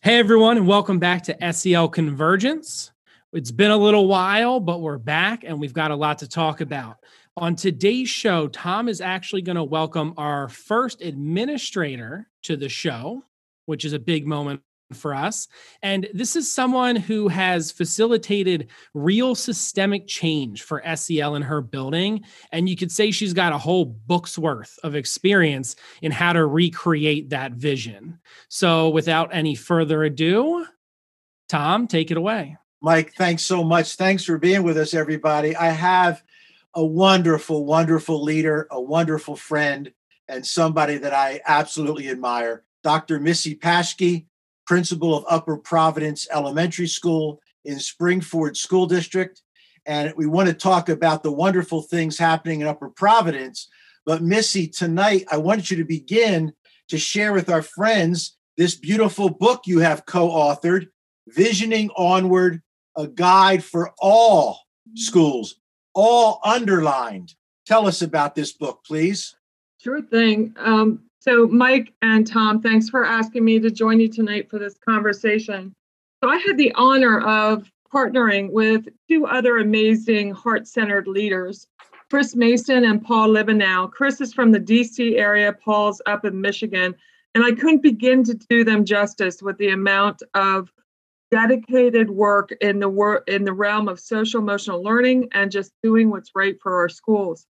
Hey, everyone, and welcome back to SEL Convergence. It's been a little while, but we're back and we've got a lot to talk about. On today's show, Tom is actually going to welcome our first administrator to the show, which is a big moment for us. And this is someone who has facilitated real systemic change for SEL in her building. And you could say she's got a whole book's worth of experience in how to recreate that vision. So without any further ado, Tom, take it away. Mike, thanks so much. Thanks for being with us, everybody. I have a wonderful, wonderful leader, a wonderful friend, and somebody that I absolutely admire. Dr. Missy Patschke principal of Upper Providence Elementary School in Spring-Ford School District. And we want to talk about the wonderful things happening in Upper Providence. But Missy, tonight I want you to begin to share with our friends this beautiful book you have co authored, Visioning Onward, a guide for all schools, all underlined. Tell us about this book, please. Sure thing. Um, so, Mike and Tom, thanks for asking me to join you tonight for this conversation. So, I had the honor of partnering with two other amazing heart centered leaders, Chris Mason and Paul Liabenow. Chris is from the DC area, Paul's up in Michigan. And I couldn't begin to do them justice with the amount of dedicated work in the work in the realm of social emotional learning and just doing what's right for our schools.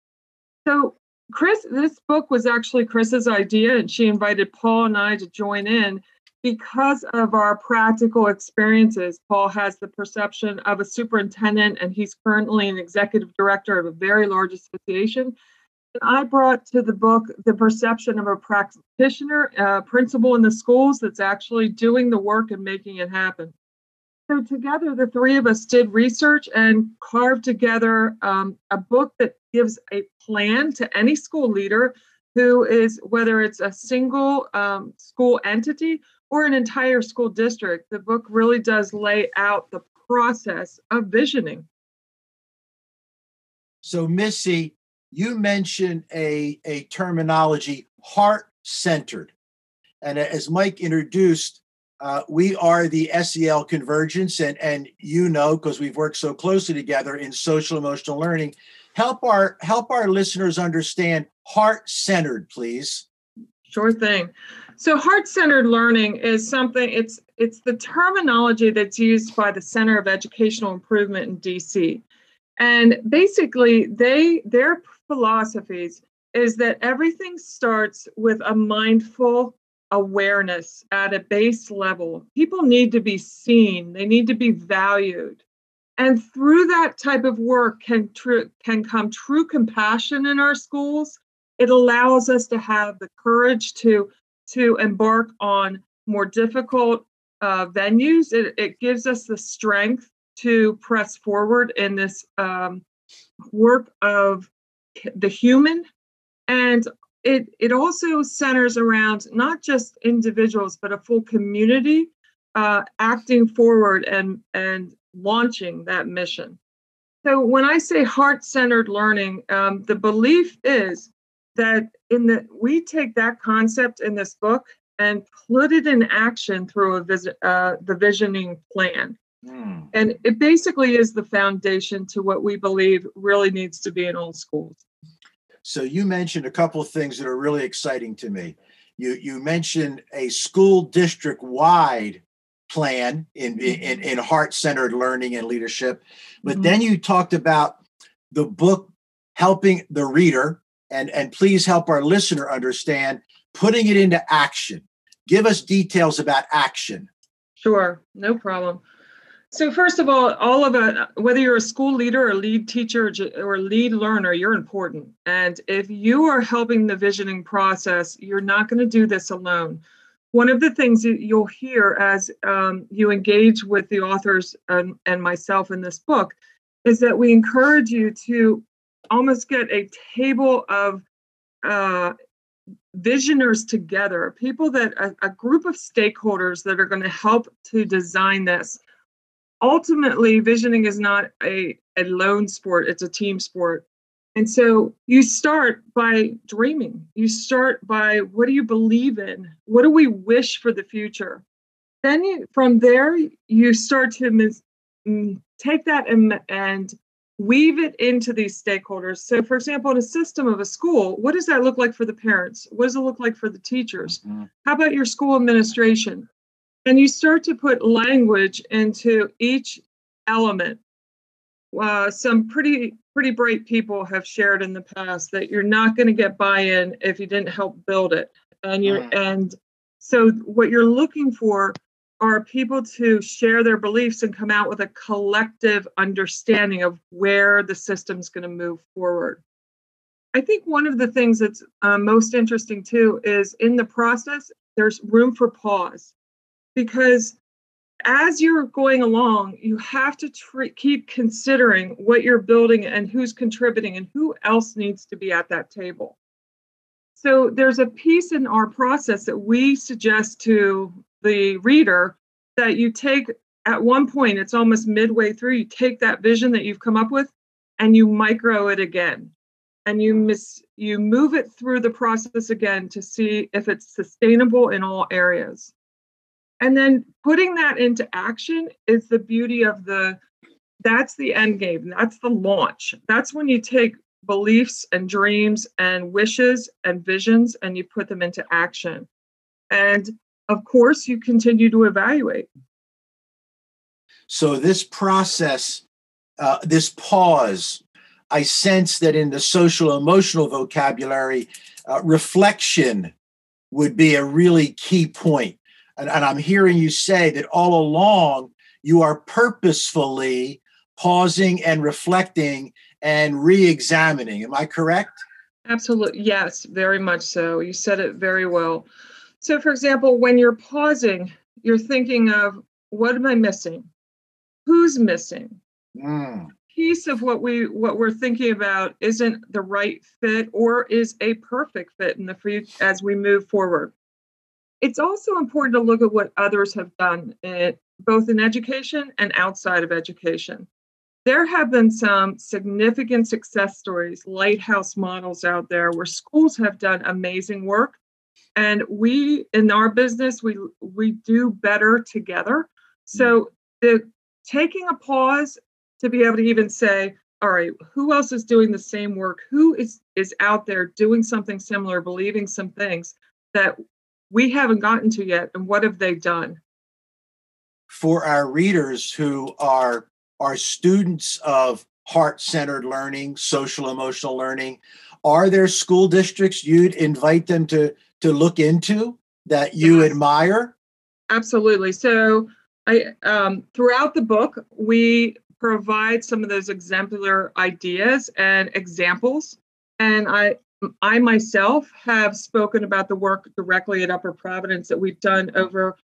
So Chris, this book was actually Chris's idea, and she invited Paul and I to join in because of our practical experiences. Paul has the perception of a superintendent, and he's currently an executive director of a very large association. And I brought to the book the perception of a practitioner, a principal in the schools that's actually doing the work and making it happen. So, together, the three of us did research and carved together um, a book that gives a plan to any school leader who is, whether it's a single um, school entity or an entire school district. The book really does lay out the process of visioning. So, Missy, you mentioned a, a terminology heart centered. And as Mike introduced, uh, we are the SEL Convergence, and, and you know, because we've worked so closely together in social emotional learning, help our help our listeners understand heart centered, please. Sure thing. So heart centered learning is something it's it's the terminology that's used by the Center of Educational Improvement in DC. And basically they their philosophies is that everything starts with a mindful awareness at a base level. People need to be seen, they need to be valued. And through that type of work can tr- can come true compassion in our schools. It allows us to have the courage to to embark on more difficult uh, venues. It, it gives us the strength to press forward in this um, work of the human. And it, it also centers around not just individuals, but a full community uh, acting forward and, and launching that mission. So when I say heart-centered learning, um, the belief is that in the we take that concept in this book and put it in action through a visit uh, the visioning plan. Mm. And it basically is the foundation to what we believe really needs to be in all schools. So you mentioned a couple of things that are really exciting to me. You you mentioned a school district wide plan in, in, in heart centered learning and leadership. But mm-hmm. then you talked about the book helping the reader, and, and please help our listener understand putting it into action. Give us details about action. Sure, no problem. So first of all, all of it, whether you're a school leader or lead teacher or lead learner, you're important. And if you are helping the visioning process, you're not going to do this alone one of the things that you'll hear as um, you engage with the authors and, and myself in this book is that we encourage you to almost get a table of uh, visioners together, people that a, a group of stakeholders that are going to help to design this. Ultimately, visioning is not a, a lone sport, it's a team sport. And so you start by dreaming. You start by what do you believe in? What do we wish for the future? then you, from there, you start to mis- mm, take that and, and weave it into these stakeholders. So, for example, in a system of a school, what does that look like for the parents? What does it look like for the teachers? Mm-hmm. How about your school administration? And you start to put language into each element. Uh, some pretty pretty bright people have shared in the past that you're not going to get buy-in if you didn't help build it, and you mm. and so what you're looking for are people to share their beliefs and come out with a collective understanding of where the system's going to move forward. I think one of the things that's uh, most interesting too is in the process, there's room for pause because as you're going along, you have to keep considering what you're building and who's contributing and who else needs to be at that table. So there's a piece in our process that we suggest to the reader that you take at one point, it's almost midway through, you take that vision that you've come up with and you micro it again. And you miss you move it through the process again to see if it's sustainable in all areas. And then putting that into action is the beauty of the that's the end game. That's the launch. That's when you take beliefs and dreams and wishes and visions and you put them into action. And of course, you continue to evaluate. So, this process, uh, this pause, I sense that in the social emotional vocabulary, uh, reflection would be a really key point. And, and I'm hearing you say that all along you are purposefully pausing and reflecting and re examining. Am I correct? Absolutely. Yes, very much so. You said it very well. So, for example, when you're pausing, you're thinking of what am I missing? Who's missing? Mm. Piece of what we what we're thinking about isn't the right fit or is a perfect fit in the future as we move forward. It's also important to look at what others have done, in, both in education and outside of education. There have been some significant success stories, lighthouse models out there where schools have done amazing work and we in our business we we do better together so mm. the taking a pause to be able to even say all right who else is doing the same work who is is out there doing something similar believing some things that we haven't gotten to yet and what have they done for our readers who are are students of heart-centered learning social emotional learning are there school districts you'd invite them to to look into that you yes. admire? Absolutely. So I um, throughout the book we provide some of those exemplar ideas and examples, and I I myself have spoken about the work directly at Upper Providence that we've done over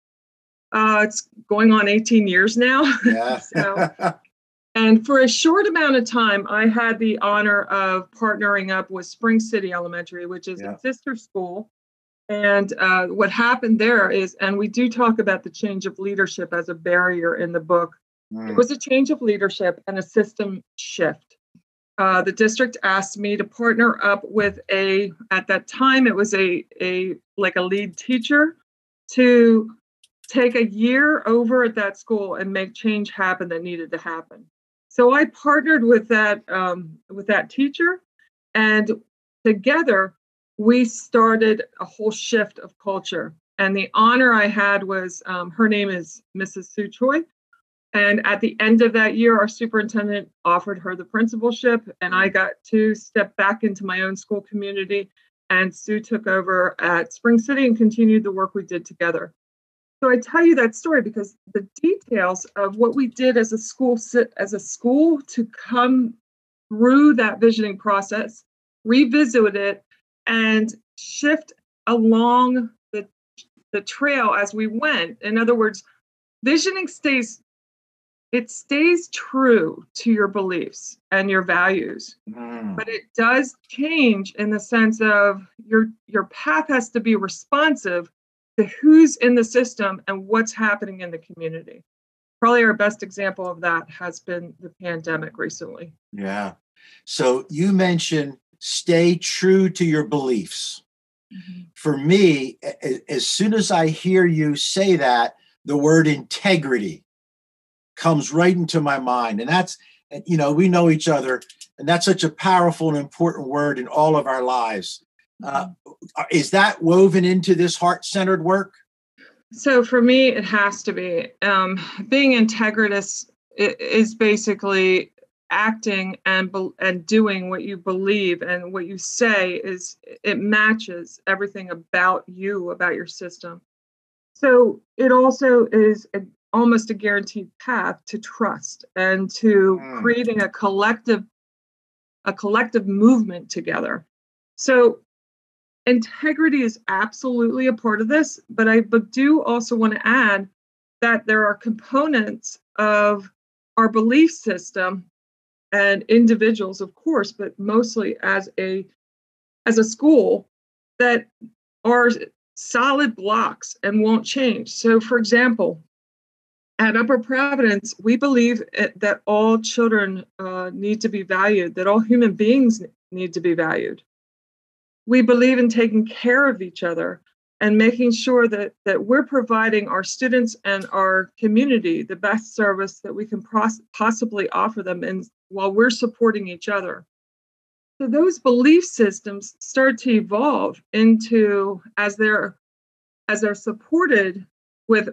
uh, it's going on 18 years now. Yeah. so, and for a short amount of time, I had the honor of partnering up with Spring City Elementary, which is yeah. a sister school and uh, what happened there is, and we do talk about the change of leadership as a barrier in the book. Mm. It was a change of leadership and a system shift. Uh, the district asked me to partner up with a, at that time, it was a, a like a lead teacher to take a year over at that school and make change happen that needed to happen. So I partnered with that um, with that teacher, and together we started a whole shift of culture. And the honor I had was um, her name is Mrs. Sue Choi. And at the end of that year, our superintendent offered her the principalship, and I got to step back into my own school community. And Sue took over at Spring City and continued the work we did together. So I tell you that story because the details of what we did as a school as a school to come through that visioning process, revisit it, and shift along the, the trail as we went. In other words, visioning stays it stays true to your beliefs and your values mm. but it does change in the sense of your your path has to be responsive to who's in the system and what's happening in the community probably our best example of that has been the pandemic recently yeah so you mentioned stay true to your beliefs. Mm-hmm. For me, as soon as I hear you say that, the word integrity comes right into my mind. And that's, you know, we know each other, and that's such a powerful and important word in all of our lives. Uh, is that woven into this heart centered work? So for me, it has to be. Um, being integritous is basically acting and and doing what you believe and what you say is it matches everything about you about your system so it also is almost a guaranteed path to trust and to mm. creating a collective a collective movement together so integrity is absolutely a part of this but i but do also want to add that there are components of our belief system and individuals of course but mostly as a as a school that are solid blocks and won't change so for example at upper providence we believe that all children uh, need to be valued that all human beings need to be valued. We believe in taking care of each other and making sure that that we're providing our students and our community the best service that we can pros- possibly offer them and while we're supporting each other. So those belief systems start to evolve into as they're as they're supported with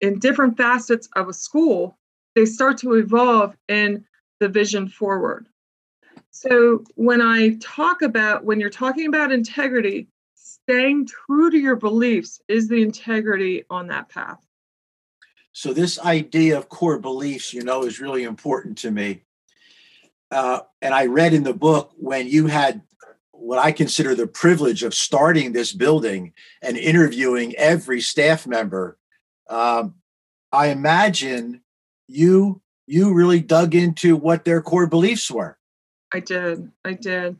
in different facets of a school they start to evolve in the vision forward so when i talk about when you're talking about integrity staying true to your beliefs is the integrity on that path. So, this idea of core beliefs, you know, is really important to me. Uh, and I read in the book when you had what I consider the privilege of starting this building and interviewing every staff member. Um, I imagine you you really dug into what their core beliefs were. I did. I did.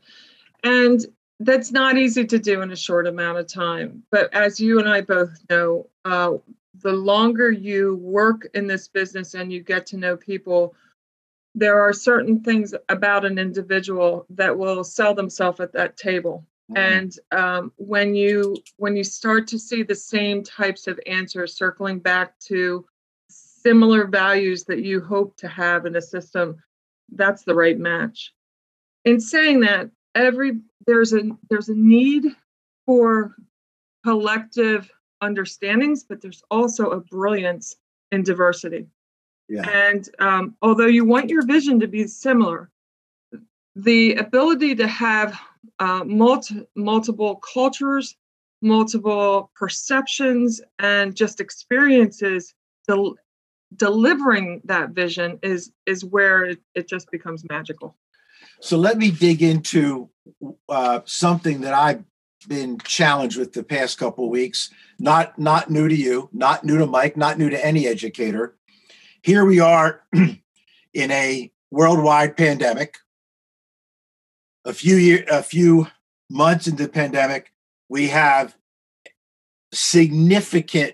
And that's not easy to do in a short amount of time. But as you and I both know, uh, the longer you work in this business and you get to know people, there are certain things about an individual that will sell themselves at that table. Mm-hmm. And um, when you when you start to see the same types of answers circling back to similar values that you hope to have in a system, that's the right match. In saying that, every there's a there's a need for collective understandings but there's also a brilliance in diversity yeah. and um, although you want your vision to be similar the ability to have uh, multi, multiple cultures multiple perceptions and just experiences del- delivering that vision is is where it, it just becomes magical so let me dig into uh, something that I've been challenged with the past couple weeks. Not not new to you, not new to Mike, not new to any educator. Here we are in a worldwide pandemic. A few year, a few months into the pandemic, we have significant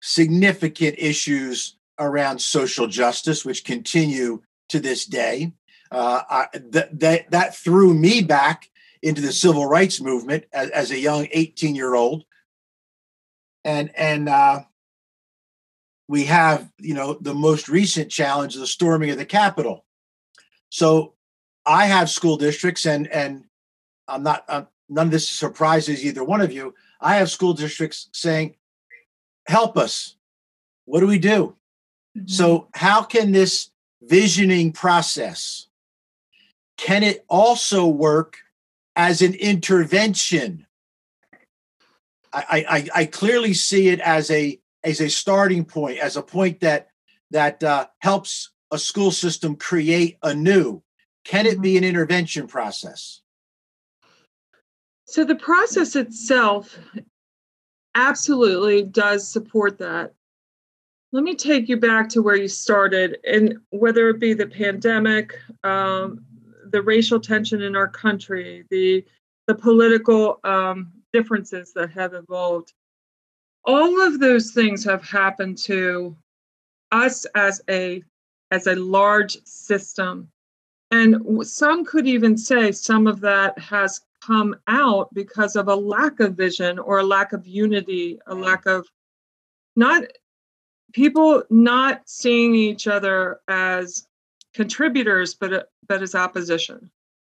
significant issues around social justice, which continue to this day. Uh, that that threw me back into the civil rights movement as, as a young 18 year old and and uh, we have you know the most recent challenge the storming of the capitol. So i have school districts and and i'm not uh, none of this surprises either one of you i have school districts saying help us what do we do mm-hmm. so how can this visioning process can it also work as an intervention? I, I, I clearly see it as a as a starting point, as a point that that uh, helps a school system create anew. Can it be an intervention process? So the process itself absolutely does support that. Let me take you back to where you started, and whether it be the pandemic, um, the racial tension in our country, the the political um, differences that have evolved. All of those things have happened to us as a as a large system, and some could even say some of that has come out because of a lack of vision or a lack of unity, a lack of not people not seeing each other as contributors, but but as opposition.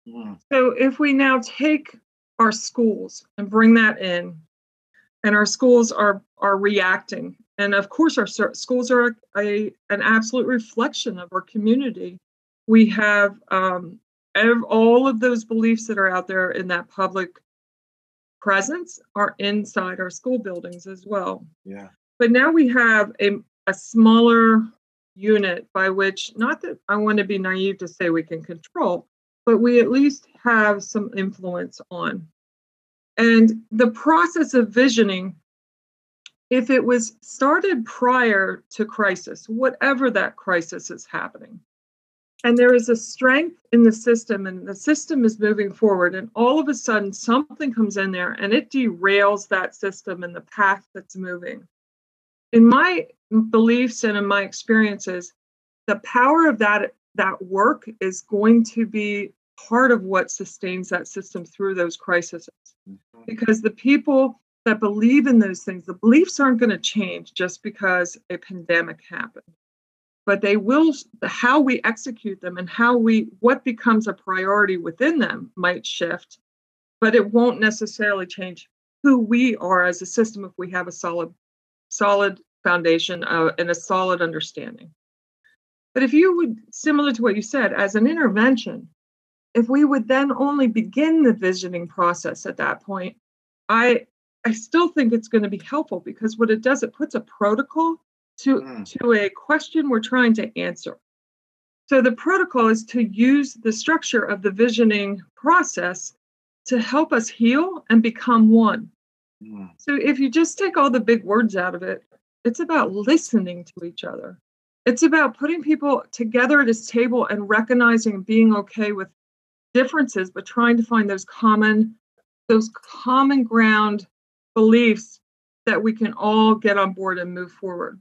Mm. So if we now take our schools and bring that in, and our schools are are reacting, and of course our schools are a, an absolute reflection of our community. We have um, all of those beliefs that are out there in that public presence are inside our school buildings as well. Yeah. But now we have a, a smaller unit by which, not that I want to be naive to say we can control, but we at least have some influence on. And the process of visioning, if it was started prior to crisis, whatever that crisis is happening, and there is a strength in the system and the system is moving forward and all of a sudden something comes in there and it derails that system and the path that's moving. In my beliefs and in my experiences the power of that that work is going to be part of what sustains that system through those crises. Mm-hmm. because the people that believe in those things the beliefs aren't going to change just because a pandemic happened but they will how we execute them and how we what becomes a priority within them might shift but it won't necessarily change who we are as a system if we have a solid solid foundation uh, and a solid understanding. But if you would similar to what you said as an intervention if we would then only begin the visioning process at that point i i still think it's going to be helpful because what it does it puts a protocol to, mm. to a question we're trying to answer. So the protocol is to use the structure of the visioning process to help us heal and become one. Mm. So if you just take all the big words out of it, it's about listening to each other. It's about putting people together at this table and recognizing and being okay with differences, but trying to find those common, those common ground beliefs that we can all get on board and move forward.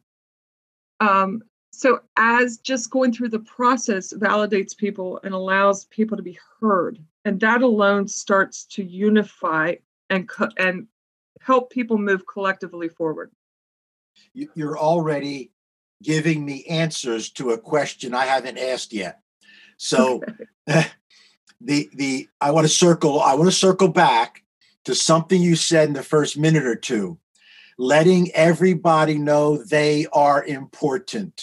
Um, so, as just going through the process validates people and allows people to be heard, and that alone starts to unify and co- and help people move collectively forward. You're already giving me answers to a question I haven't asked yet. So, okay. the the I want to circle. I want to circle back to something you said in the first minute or two letting everybody know they are important.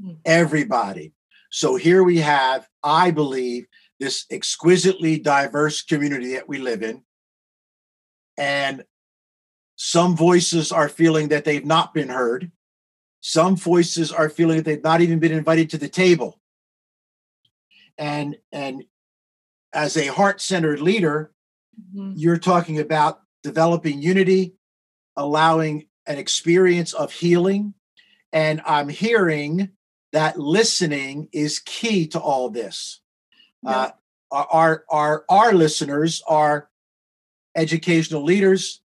Hmm. Everybody. So here we have, I believe, this exquisitely diverse community that we live in. And some voices are feeling that they've not been heard. Some voices are feeling that they've not even been invited to the table. And and as a heart-centered leader, mm-hmm. you're talking about developing unity, allowing an experience of healing. And I'm hearing that listening is key to all this. Yeah. Uh, our, our, our listeners are educational leaders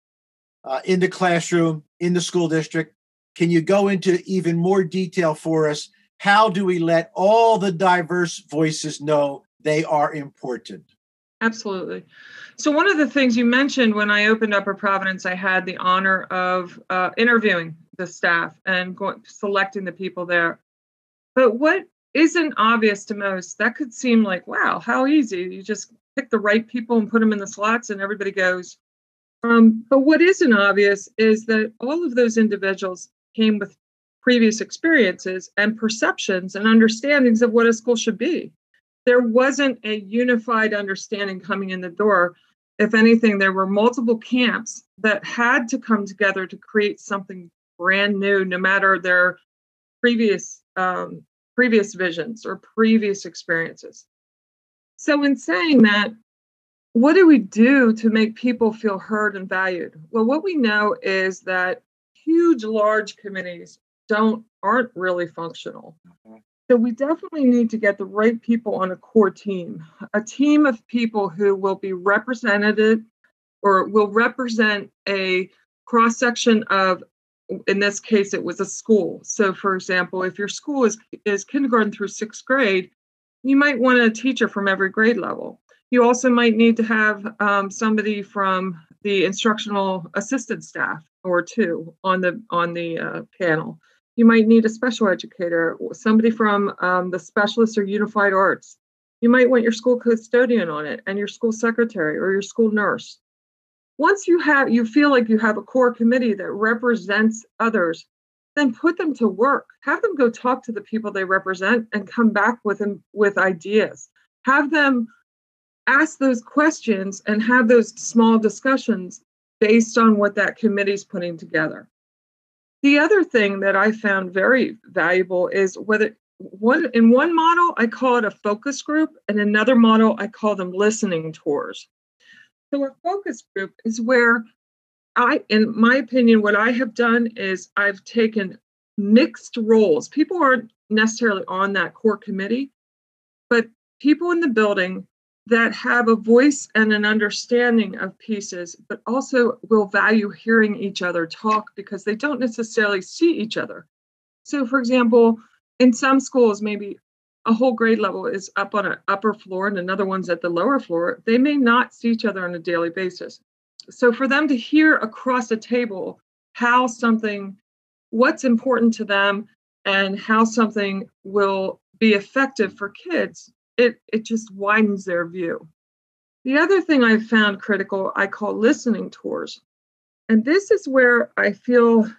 uh, in the classroom, in the school district. Can you go into even more detail for us? How do we let all the diverse voices know they are important? Absolutely. So, one of the things you mentioned when I opened Upper Providence, I had the honor of uh, interviewing the staff and going, selecting the people there. But what isn't obvious to most, that could seem like, wow, how easy. You just pick the right people and put them in the slots and everybody goes. Um, but what isn't obvious is that all of those individuals came with previous experiences and perceptions and understandings of what a school should be there wasn't a unified understanding coming in the door. If anything, there were multiple camps that had to come together to create something brand new, no matter their previous um, previous visions or previous experiences. So, in saying that, what do we do to make people feel heard and valued? Well, what we know is that huge, large committees don't aren't really functional. So we definitely need to get the right people on a core team, a team of people who will be represented or will represent a cross section of in this case it was a school. So for example if your school is is kindergarten through sixth grade you might want a teacher from every grade level. You also might need to have um, somebody from the instructional assistant staff or two on the on the uh, panel You might need a special educator, somebody from um, the specialist or unified arts. You might want your school custodian on it and your school secretary or your school nurse. Once you have you feel like you have a core committee that represents others, then put them to work. Have them go talk to the people they represent and come back with them with ideas. Have them ask those questions and have those small discussions based on what that committee is putting together. The other thing that I found very valuable is whether one in one model I call it a focus group, and another model I call them listening tours. So a focus group is where I, in my opinion, what I have done is I've taken mixed roles. People aren't necessarily on that core committee, but people in the building that have a voice and an understanding of pieces, but also will value hearing each other talk because they don't necessarily see each other. So, for example, in some schools, maybe a whole grade level is up on an upper floor and another one's at the lower floor. They may not see each other on a daily basis. So, for them to hear across a table how something, what's important to them, and how something will be effective for kids it it just widens their view. The other thing I've found critical, I call listening tours. And this is where I feel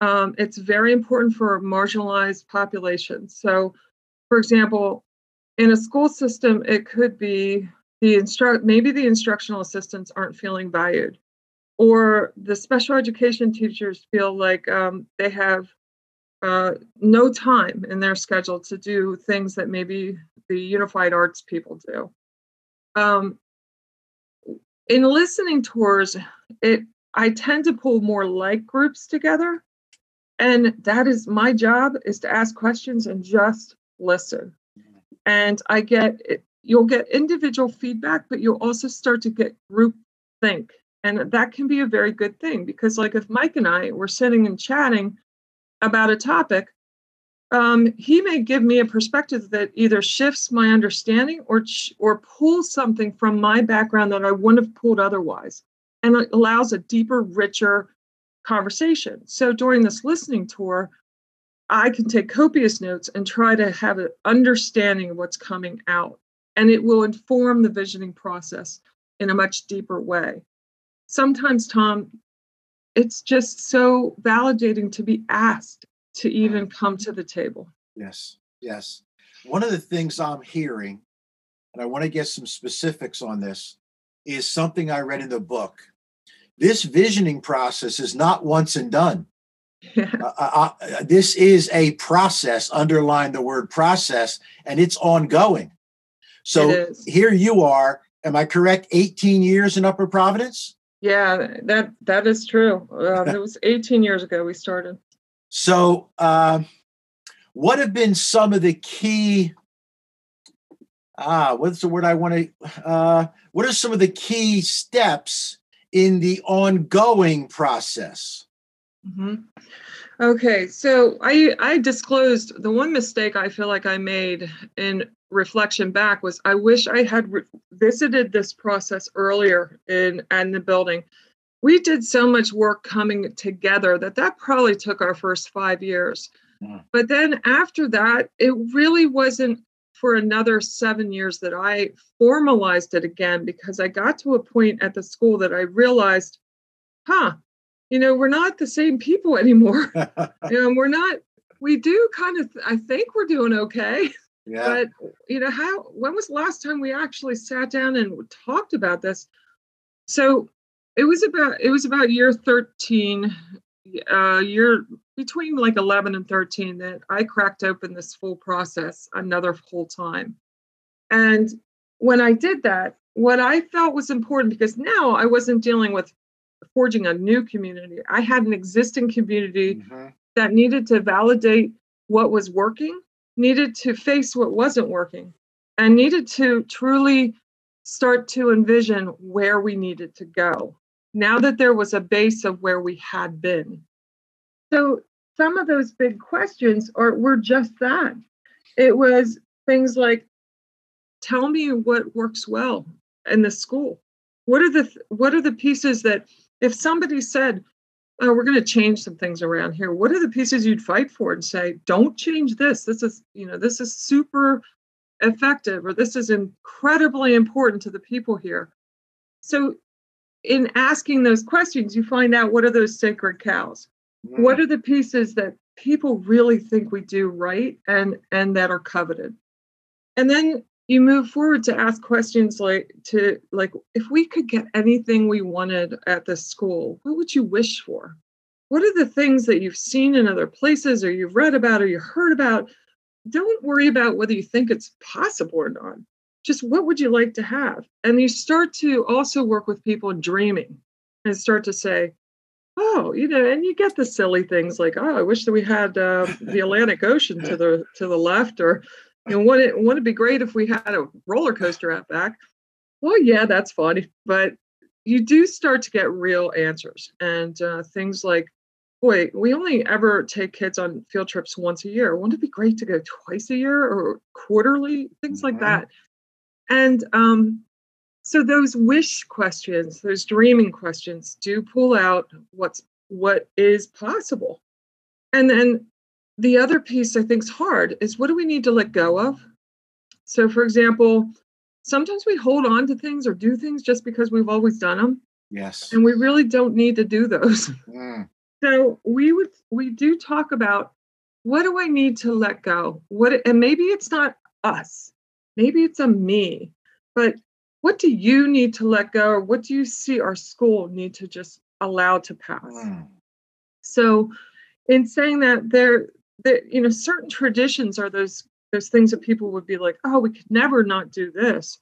um, it's very important for marginalized populations. So, for example, in a school system, it could be the instruct maybe the instructional assistants aren't feeling valued, or the special education teachers feel like um, they have uh, no time in their schedule to do things that maybe the unified arts people do. Um, in listening tours, it I tend to pull more like groups together, and that is my job is to ask questions and just listen. And I get you'll get individual feedback, but you'll also start to get group think, and that can be a very good thing because, like, if Mike and I were sitting and chatting about a topic, um, he may give me a perspective that either shifts my understanding or or pulls something from my background that I wouldn't have pulled otherwise, and it allows a deeper, richer conversation. So during this listening tour, I can take copious notes and try to have an understanding of what's coming out, and it will inform the visioning process in a much deeper way. Sometimes, Tom, it's just so validating to be asked to even come to the table. Yes, yes. One of the things I'm hearing, and I want to get some specifics on this, is something I read in the book. This visioning process is not once and done. Yeah. Uh, uh, uh, this is a process, underline the word process, and it's ongoing. So here you are. Am I correct? 18 years in Upper Providence? Yeah, that that is true. Um, it was 18 years ago we started. So, uh, what have been some of the key? Ah, what's the word I want to? Uh, what are some of the key steps in the ongoing process? Mm-hmm. Okay, so I I disclosed the one mistake I feel like I made in reflection back was I wish I had re- visited this process earlier in in the building we did so much work coming together that that probably took our first five years. Mm. But then after that, it really wasn't for another seven years that I formalized it again because I got to a point at the school that I realized, huh, you know, we're not the same people anymore. you know, we're not, we do kind of, I think we're doing okay. Yeah. But, you know, how, when was the last time we actually sat down and talked about this? So it was about it was about year 13 uh year between like 11 and 13 that i cracked open this full process another full time and when i did that what i felt was important because now i wasn't dealing with forging a new community i had an existing community mm-hmm. that needed to validate what was working needed to face what wasn't working and needed to truly start to envision where we needed to go now that there was a base of where we had been. So some of those big questions are were just that. It was things like tell me what works well in the school. What are the what are the pieces that if somebody said oh, we're going to change some things around here. What are the pieces you'd fight for and say, don't change this? This is, you know, this is super effective or this is incredibly important to the people here. So in asking those questions, you find out what are those sacred cows? Mm. What are the pieces that people really think we do right and and that are coveted? And then you move forward to ask questions like to like if we could get anything we wanted at this school what would you wish for? What are the things that you've seen in other places or you've read about or you heard about? Don't worry about whether you think it's possible or not. Just what would you like to have? And you start to also work with people dreaming and start to say oh you know and you get the silly things like oh i wish that we had uh, the atlantic ocean to the to the left or you know, wouldn't it, wouldn't it be great if we had a roller coaster out back? Well, yeah, that's funny. But you do start to get real answers and uh, things like, boy, we only ever take kids on field trips once a year. Wouldn't it be great to go twice a year or quarterly? Things mm-hmm. like that. And um, so those wish questions, those dreaming questions, do pull out what's what is possible. And then the other piece I think is hard is what do we need to let go of? So, for example, sometimes we hold on to things or do things just because we've always done them. Yes. And we really don't need to do those. Mm. So we would we do talk about what do I need to let go? What and maybe it's not us. Maybe it's a me. But what do you need to let go or what do you see our school need to just allow to pass? Mm. So in saying that there that you know certain traditions are those those things that people would be like oh we could never not do this.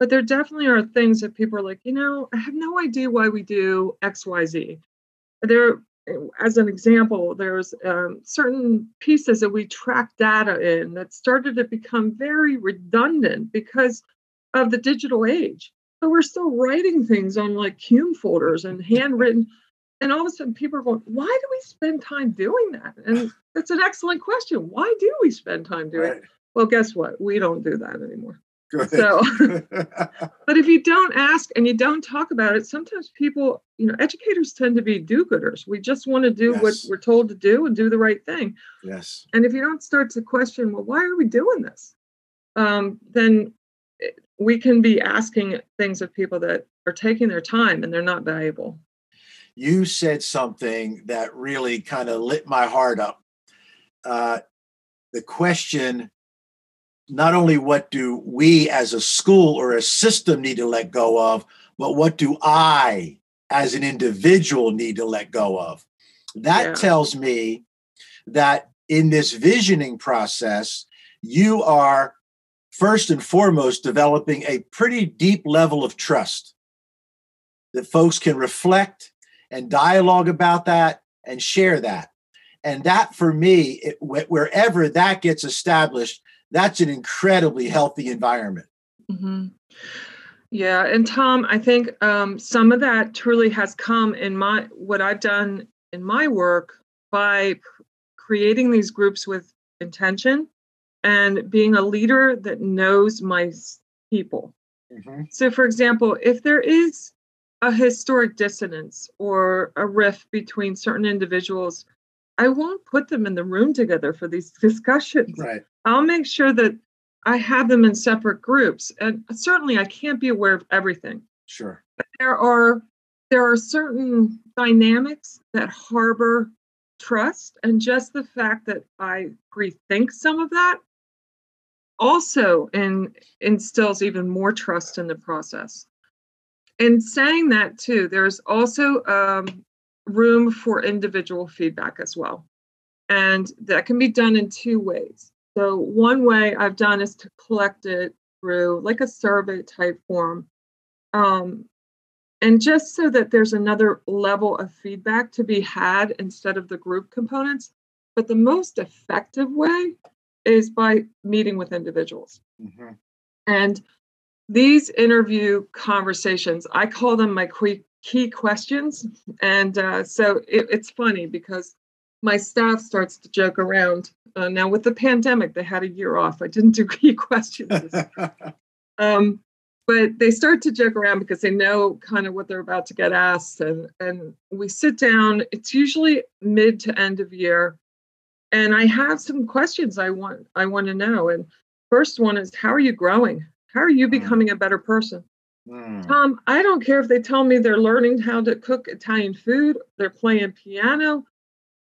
But there definitely are things that people are like you know i have no idea why we do xyz there as an example there's um, certain pieces that we track data in that started to become very redundant because of the digital age. But we're still writing things on like cume folders and handwritten and all of a sudden people are going why do we spend time doing that? And that's an excellent question. Why do we spend time doing right. it? Well guess what? We don't do that anymore. So but if you don't ask and you don't talk about it sometimes people you know educators tend to be do-gooders. We just want to do yes. what we're told to do and do the right thing. Yes. And if you don't start to question well why are we doing this? Um, then we can be asking things of people that are taking their time and they're not valuable you said something that really kind of lit my heart up. Uh, the question not only what do we as a school or a system need to let go of, but what do I as an individual need to let go of? That yeah. tells me that in this visioning process, you are first and foremost developing a pretty deep level of trust that folks can reflect and dialogue about that and share that. And that for me, it, wherever that gets established, that's an incredibly healthy environment. Mm-hmm. Yeah, and Tom, I think um, some of that truly has come in my what I've done in my work by creating these groups with intention and being a leader that knows my people. Mm-hmm. So, for example, if there is a historic dissonance or a rift between certain individuals, I won't put them in the room together for these discussions. Right. I'll make sure that I have them in separate groups. And certainly I can't be aware of everything. Sure. But there are there are certain dynamics that harbor trust and just the fact that I rethink some of that also in, instills even more trust in the process in saying that too there's also um, room for individual feedback as well. And that can be done in two ways. So one way i've done is to collect it through like a survey type form um, and just so that there's another level of feedback to be had instead of the group components. But the most effective way is by meeting with individuals. Mm-hmm. and these interview conversations, I call them my key questions. And uh, so it, it's funny because my staff starts to joke around. Uh, now, with the pandemic, they had a year off. I didn't do key questions. um, but they start to joke around because they know kind of what they're about to get asked and and we sit down it's usually mid to end of year and i have some questions i want i want to know and first one is how are you growing how are you hmm. becoming a better person mm. tom i don't care if they tell me they're learning how to cook italian food they're playing piano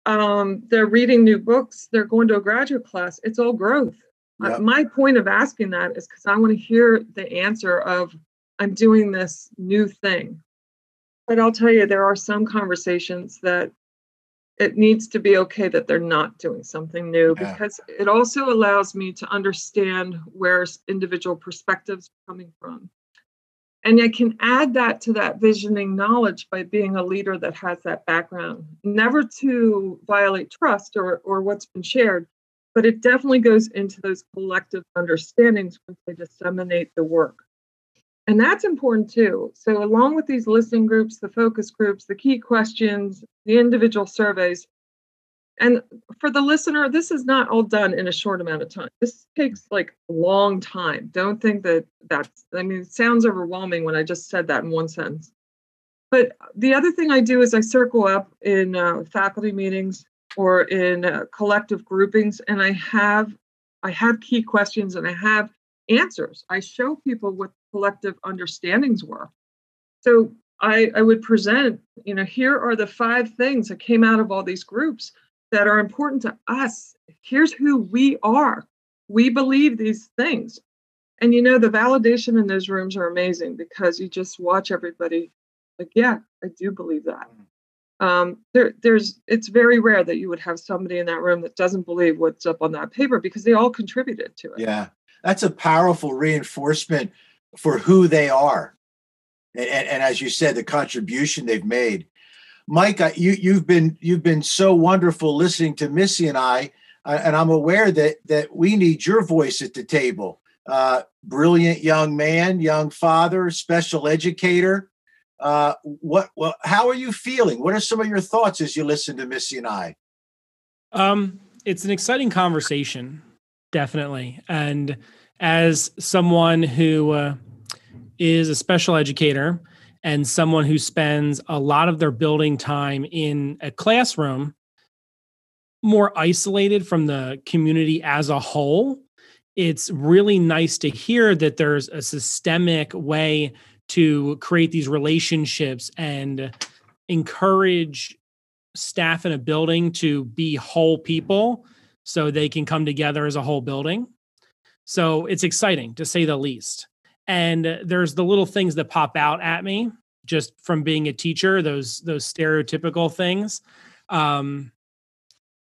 um, they're reading new books they're going to a graduate class it's all growth Yep. my point of asking that is because I want to hear the answer of I'm doing this new thing. But I'll tell you, there are some conversations that it needs to be okay that they're not doing something new yeah. because it also allows me to understand where individual perspectives are coming from. And I can add that to that visioning knowledge by being a leader that has that background, never to violate trust or, or what's been shared, but it definitely goes into those collective understandings once they disseminate the work. And that's important too. So, along with these listening groups, the focus groups, the key questions, the individual surveys, and for the listener, this is not all done in a short amount of time. This takes like a long time. Don't think that that's, I mean, it sounds overwhelming when I just said that in one sentence. But the other thing I do is I circle up in uh, faculty meetings or in uh, collective groupings and i have i have key questions and i have answers i show people what collective understandings were. So i i would present you know here are the five things that came out of all these groups that are important to us. Here's who we are. We believe these things. And you know the validation in those rooms are amazing because you just watch everybody. Like yeah i do believe that. Mm. Um, there, there's it's very rare that you would have somebody in that room that doesn't believe what's up on that paper because they all contributed to it. Yeah, that's a powerful reinforcement for who they are, and, and, and as you said, the contribution they've made. Mike, you you've been you've been so wonderful listening to Missy and I, uh, and I'm aware that that we need your voice at the table. Uh, brilliant young man, young father, special educator. Uh, what, well, how are you feeling? What are some of your thoughts as you listen to Missy and I? Um, it's an exciting conversation, definitely. And as someone who uh, is a special educator and someone who spends a lot of their building time in a classroom, more isolated from the community as a whole, it's really nice to hear that there's a systemic way to create these relationships and encourage staff in a building to be whole people so they can come together as a whole building. So it's exciting to say the least. And there's the little things that pop out at me just from being a teacher, those those stereotypical things. Um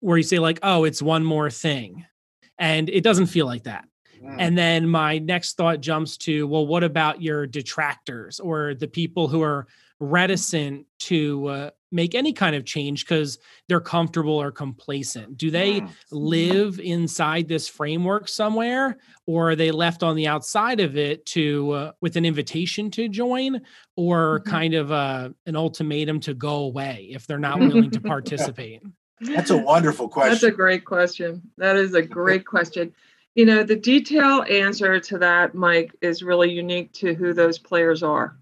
where you say like, "Oh, it's one more thing." And it doesn't feel like that. And then my next thought jumps to, well, what about your detractors or the people who are reticent to uh, make any kind of change because they're comfortable or complacent? Do they mm. live inside this framework somewhere, or are they left on the outside of it to uh, with an invitation to join, or mm-hmm. kind of uh, an ultimatum to go away if they're not willing to participate? That's a wonderful question. That's a great question. That is a great question. You know, the detailed answer to that, Mike, is really unique to who those players are.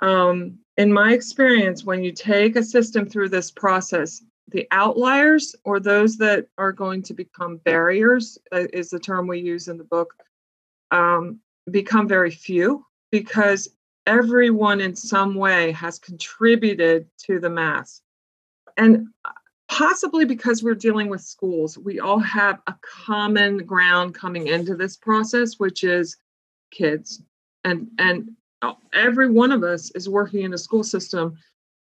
Um, in my experience, when you take a system through this process, the outliers or those that are going to become barriers uh, is the term we use in the book um, become very few because everyone in some way has contributed to the mass and possibly because we're dealing with schools, we all have a common ground coming into this process, which is kids. And and every one of us is working in a school system.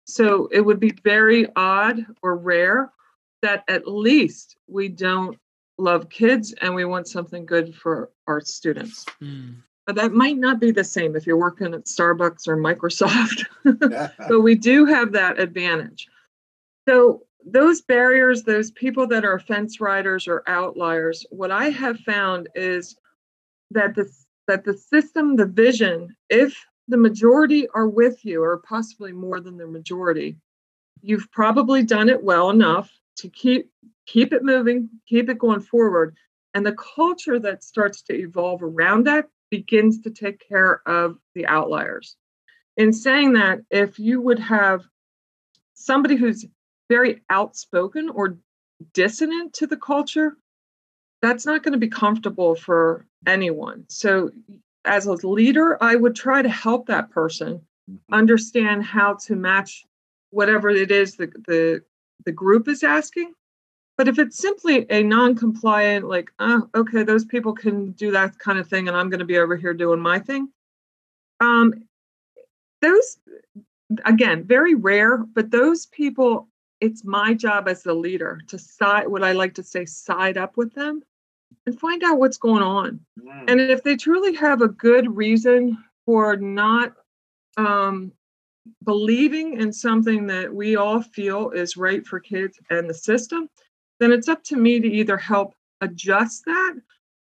So it would be very odd or rare that at least we don't love kids and we want something good for our students. Mm. But that might not be the same if you're working at Starbucks or Microsoft. but we do have that advantage. So those barriers, those people that are fence riders or outliers, what I have found is that the that the system, the vision, if the majority are with you, or possibly more than the majority, you've probably done it well enough to keep keep it moving, keep it going forward. And the culture that starts to evolve around that begins to take care of the outliers. In saying that, if you would have somebody who's very outspoken or dissonant to the culture, that's not going to be comfortable for anyone. So, as a leader, I would try to help that person mm-hmm. understand how to match whatever it is the, the, the group is asking. But if it's simply a non compliant, like, oh, okay, those people can do that kind of thing, and I'm going to be over here doing my thing, um, those, again, very rare, but those people it's my job as the leader to side what I like to say side up with them and find out what's going on. Mm. And if they truly have a good reason for not um, believing in something that we all feel is right for kids and the system, then it's up to me to either help adjust that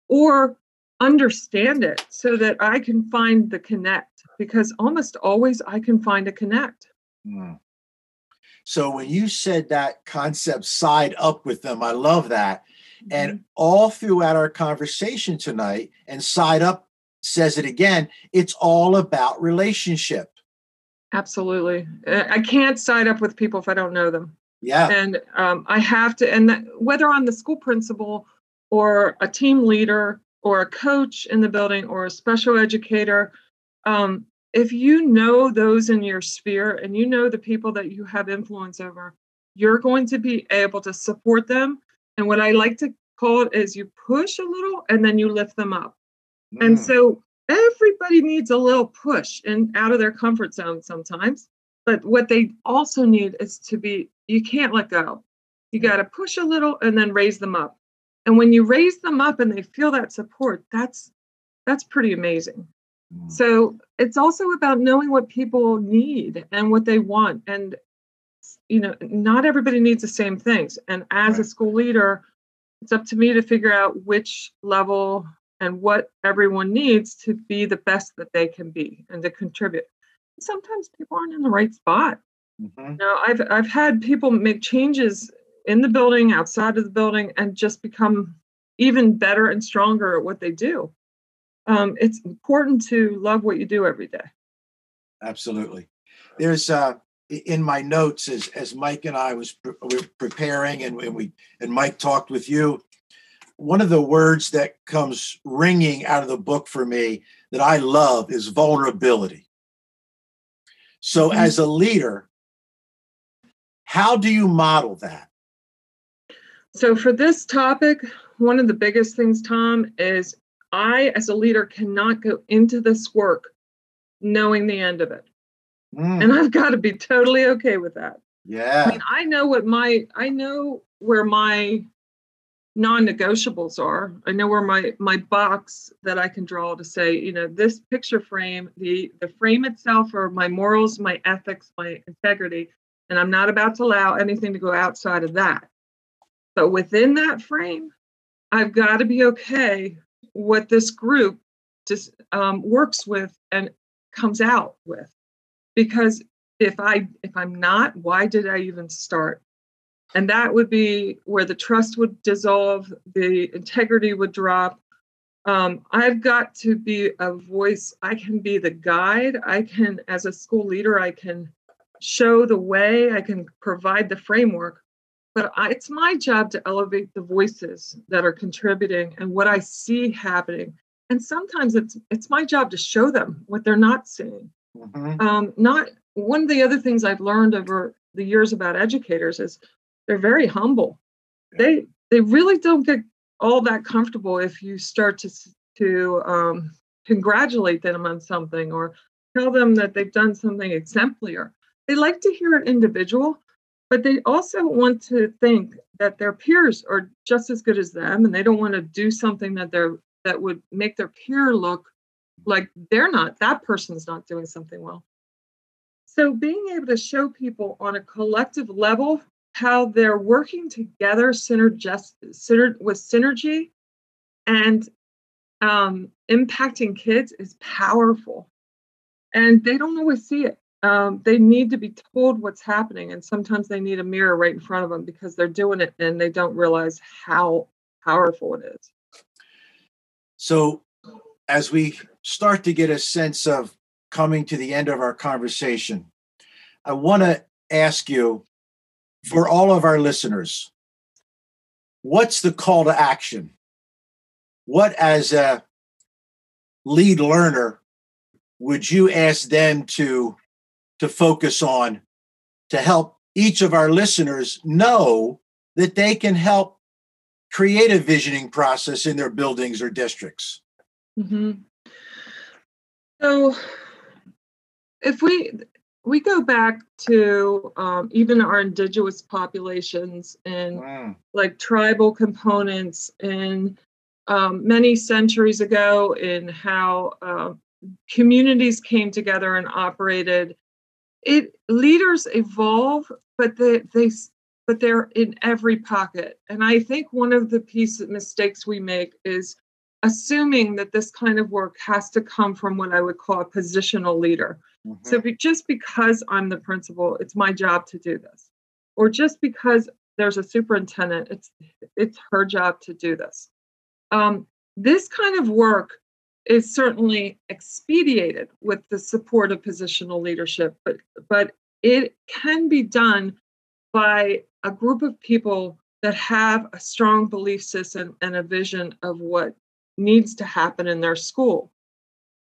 or understand it so that I can find the connect because almost always I can find a connect. Mm. So when you said that concept side up with them, I love that. Mm-hmm. And all throughout our conversation tonight, and side up says it again, it's all about relationship. Absolutely. I can't side up with people if I don't know them. Yeah. And um, I have to, and that, whether I'm the school principal or a team leader or a coach in the building or a special educator, um, if you know those in your sphere and you know the people that you have influence over, you're going to be able to support them. And what I like to call it is you push a little and then you lift them up. Mm. And so everybody needs a little push and out of their comfort zone sometimes. But what they also need is to be, you can't let go. You got to push a little and then raise them up. And when you raise them up and they feel that support, that's that's pretty amazing. Mm. So it's also about knowing what people need and what they want. And, you know, not everybody needs the same things. And as right. a school leader, it's up to me to figure out which level and what everyone needs to be the best that they can be and to contribute. Sometimes people aren't in the right spot. Mm-hmm. Know, I've I've had people make changes in the building, outside of the building, and just become even better and stronger at what they do um, it's important to love what you do every day. Absolutely. There's uh, in my notes as as Mike and I was pre- preparing, and, and we and Mike talked with you. One of the words that comes ringing out of the book for me that I love is vulnerability. So, mm-hmm. as a leader, how do you model that? So, for this topic, one of the biggest things, Tom, is I, as a leader, cannot go into this work knowing the end of it. Mm. And I've got to be totally okay with that. Yeah. I mean, I know what my, I know where my non-negotiables are. I know where my my box that I can draw to say, you know, this picture frame, the the frame itself are my morals, my ethics, my integrity, and I'm not about to allow anything to go outside of that. But within that frame, I've got to be okay what this group just um, works with and comes out with because if i if i'm not why did i even start? And that would be where the trust would dissolve the integrity would drop. Um, i've got to be a voice. I can be the guide. I can as a school leader i can show the way. I can provide the framework. But I, it's my job to elevate the voices that are contributing and what I see happening. And sometimes it's it's my job to show them what they're not seeing. Mm-hmm. Um, not one of the other things I've learned over the years about educators is they're very humble. They they really don't get all that comfortable if you start to to um, congratulate them on something or tell them that they've done something exemplary. They like to hear an individual but they also want to think that their peers are just as good as them and they don't want to do something that they're that would make their peer look like they're not that person's not doing something well. So being able to show people on a collective level how they're working together synergist, syner, with synergy and um, impacting kids is powerful. And they don't always see it. Um, they need to be told what's happening and sometimes they need a mirror right in front of them because they're doing it and they don't realize how powerful it is. So as we start to get a sense of coming to the end of our conversation, I want to ask you for all of our listeners, what's the call to action? What, as a lead learner, would you ask them to, to focus on to help each of our listeners know that they can help create a visioning process in their buildings or districts? Mm-hmm. So, if we we go back to um, even our indigenous populations and wow. like tribal components and um, many centuries ago in how uh, communities came together and operated it leaders evolve but they, they but they're in every pocket and i think one of the piece of mistakes we make is assuming that this kind of work has to come from what i would call a positional leader. Mm-hmm. so just because i'm the principal it's my job to do this. Or just because there's a superintendent it's it's her job to do this. Um, this kind of work is certainly expedited with the support of positional leadership, but but it can be done by a group of people that have a strong belief system and a vision of what needs to happen in their school.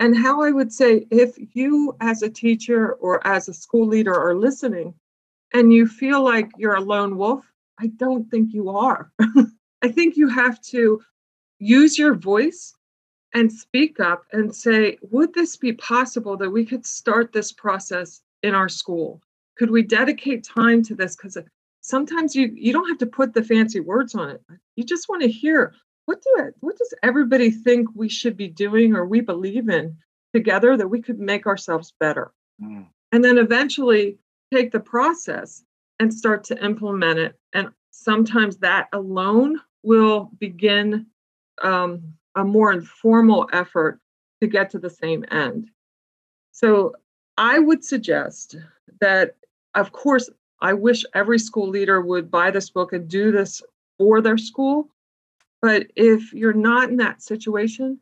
And how I would say, if you as a teacher or as a school leader are listening and you feel like you're a lone wolf, I don't think you are. I think you have to use your voice and speak up and say, would this be possible that we could start this process in our school? Could we dedicate time to this? Because sometimes you you don't have to put the fancy words on it. You just want to hear what do it, what does everybody think we should be doing or we believe in together that we could make ourselves better. Mm. And then eventually take the process and start to implement it. And sometimes that alone will begin um, a more informal effort to get to the same end. So I would suggest that, of course, I wish every school leader would buy this book and do this for their school. But if you're not in that situation,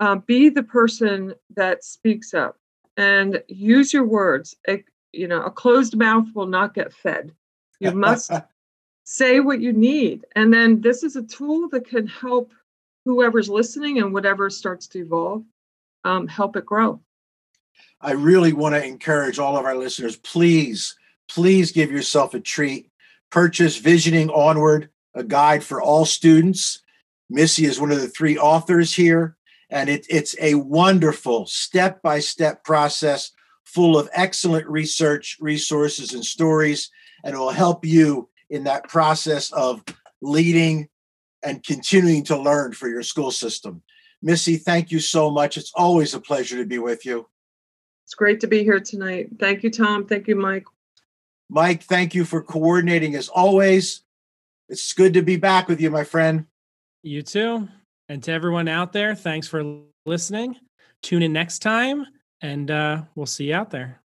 uh, be the person that speaks up and use your words. A, you know, a closed mouth will not get fed. You must say what you need. And then this is a tool that can help whoever's listening and whatever starts to evolve, um, help it grow. I really want to encourage all of our listeners, please, please give yourself a treat. Purchase Visioning Onward, a guide for all students. Missy is one of the three authors here, and it, it's a wonderful step by step process full of excellent research, resources, and stories, and it will help you in that process of leading and continuing to learn for your school system. Missy, thank you so much. It's always a pleasure to be with you. It's great to be here tonight. Thank you, Tom. Thank you, Mike. Mike, thank you for coordinating as always. It's good to be back with you, my friend. You too. And to everyone out there, thanks for listening. Tune in next time, and uh, we'll see you out there.